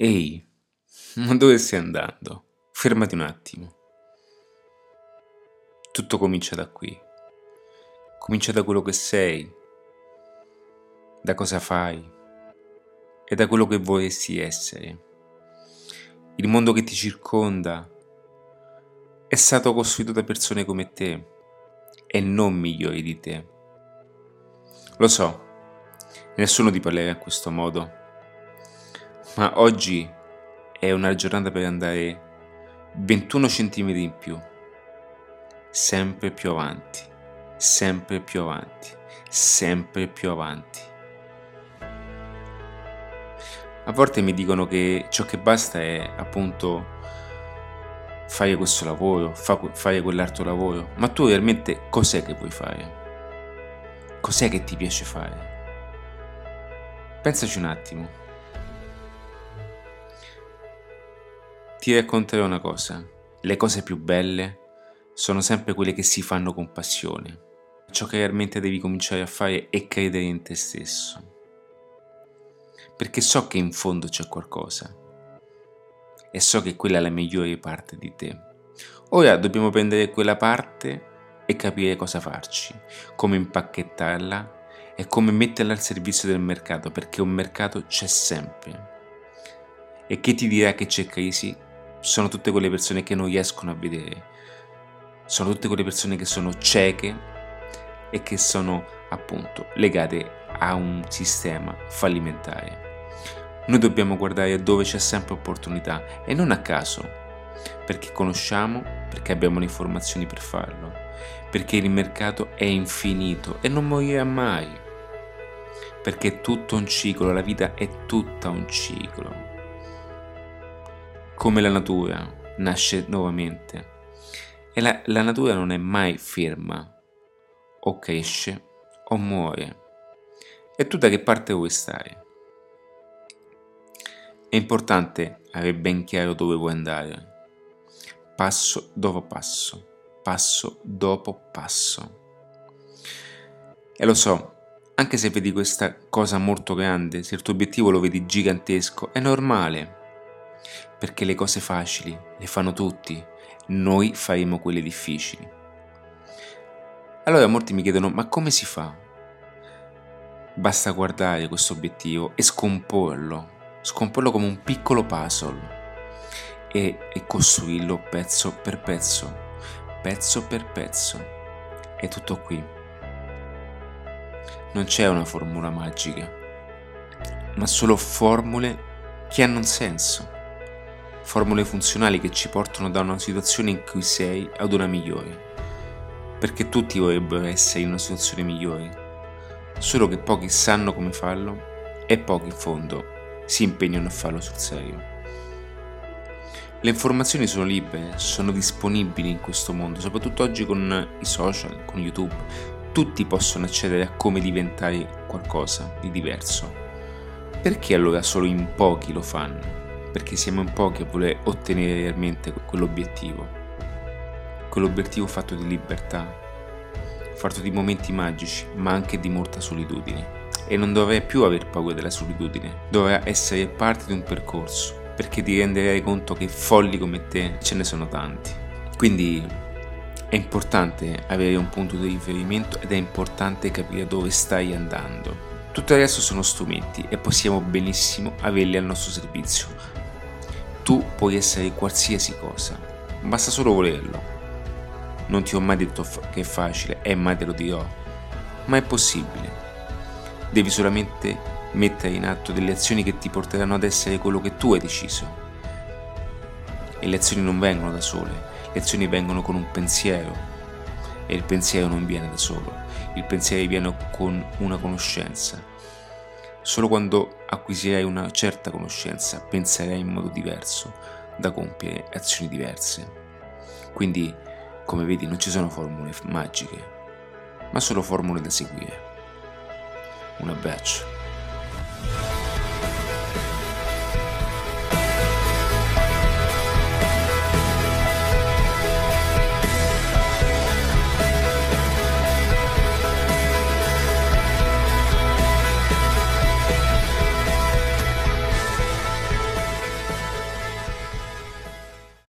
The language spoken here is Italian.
Ehi, ma dove stai andando? Fermati un attimo. Tutto comincia da qui. Comincia da quello che sei, da cosa fai e da quello che vorresti essere. Il mondo che ti circonda è stato costruito da persone come te e non migliori di te. Lo so, nessuno ti parlerà in questo modo ma oggi è una giornata per andare 21 cm in più, sempre più avanti, sempre più avanti, sempre più avanti. A volte mi dicono che ciò che basta è appunto fare questo lavoro, fare quell'altro lavoro, ma tu realmente cos'è che vuoi fare? Cos'è che ti piace fare? Pensaci un attimo. Ti racconterò una cosa. Le cose più belle sono sempre quelle che si fanno con passione. Ciò che realmente devi cominciare a fare è credere in te stesso. Perché so che in fondo c'è qualcosa. E so che quella è la migliore parte di te. Ora dobbiamo prendere quella parte e capire cosa farci, come impacchettarla e come metterla al servizio del mercato, perché un mercato c'è sempre. E chi ti dirà che c'è crisi sono tutte quelle persone che non riescono a vedere, sono tutte quelle persone che sono cieche e che sono appunto legate a un sistema fallimentare. Noi dobbiamo guardare dove c'è sempre opportunità e non a caso, perché conosciamo, perché abbiamo le informazioni per farlo, perché il mercato è infinito e non morirà mai, perché è tutto un ciclo, la vita è tutta un ciclo come la natura, nasce nuovamente. E la, la natura non è mai ferma, o cresce o muore. E tu da che parte vuoi stare? È importante avere ben chiaro dove vuoi andare, passo dopo passo, passo dopo passo. E lo so, anche se vedi questa cosa molto grande, se il tuo obiettivo lo vedi gigantesco, è normale perché le cose facili le fanno tutti, noi faremo quelle difficili. Allora molti mi chiedono, ma come si fa? Basta guardare questo obiettivo e scomporlo, scomporlo come un piccolo puzzle e, e costruirlo pezzo per pezzo, pezzo per pezzo. È tutto qui. Non c'è una formula magica, ma solo formule che hanno un senso formule funzionali che ci portano da una situazione in cui sei ad una migliore. Perché tutti vorrebbero essere in una situazione migliore, solo che pochi sanno come farlo e pochi in fondo si impegnano a farlo sul serio. Le informazioni sono libere, sono disponibili in questo mondo, soprattutto oggi con i social, con YouTube. Tutti possono accedere a come diventare qualcosa di diverso. Perché allora solo in pochi lo fanno? Perché siamo in pochi a voler ottenere realmente quell'obiettivo. Quell'obiettivo fatto di libertà, fatto di momenti magici, ma anche di molta solitudine. E non dovrei più aver paura della solitudine, dovrà essere parte di un percorso, perché ti renderai conto che folli come te ce ne sono tanti. Quindi è importante avere un punto di riferimento ed è importante capire dove stai andando. Tutto il resto sono strumenti e possiamo benissimo averli al nostro servizio, tu puoi essere qualsiasi cosa, basta solo volerlo. Non ti ho mai detto che è facile e mai te lo dirò, ma è possibile. Devi solamente mettere in atto delle azioni che ti porteranno ad essere quello che tu hai deciso. E le azioni non vengono da sole, le azioni vengono con un pensiero e il pensiero non viene da solo, il pensiero viene con una conoscenza Solo quando acquisirai una certa conoscenza penserai in modo diverso da compiere azioni diverse. Quindi, come vedi, non ci sono formule magiche, ma solo formule da seguire. Un abbraccio.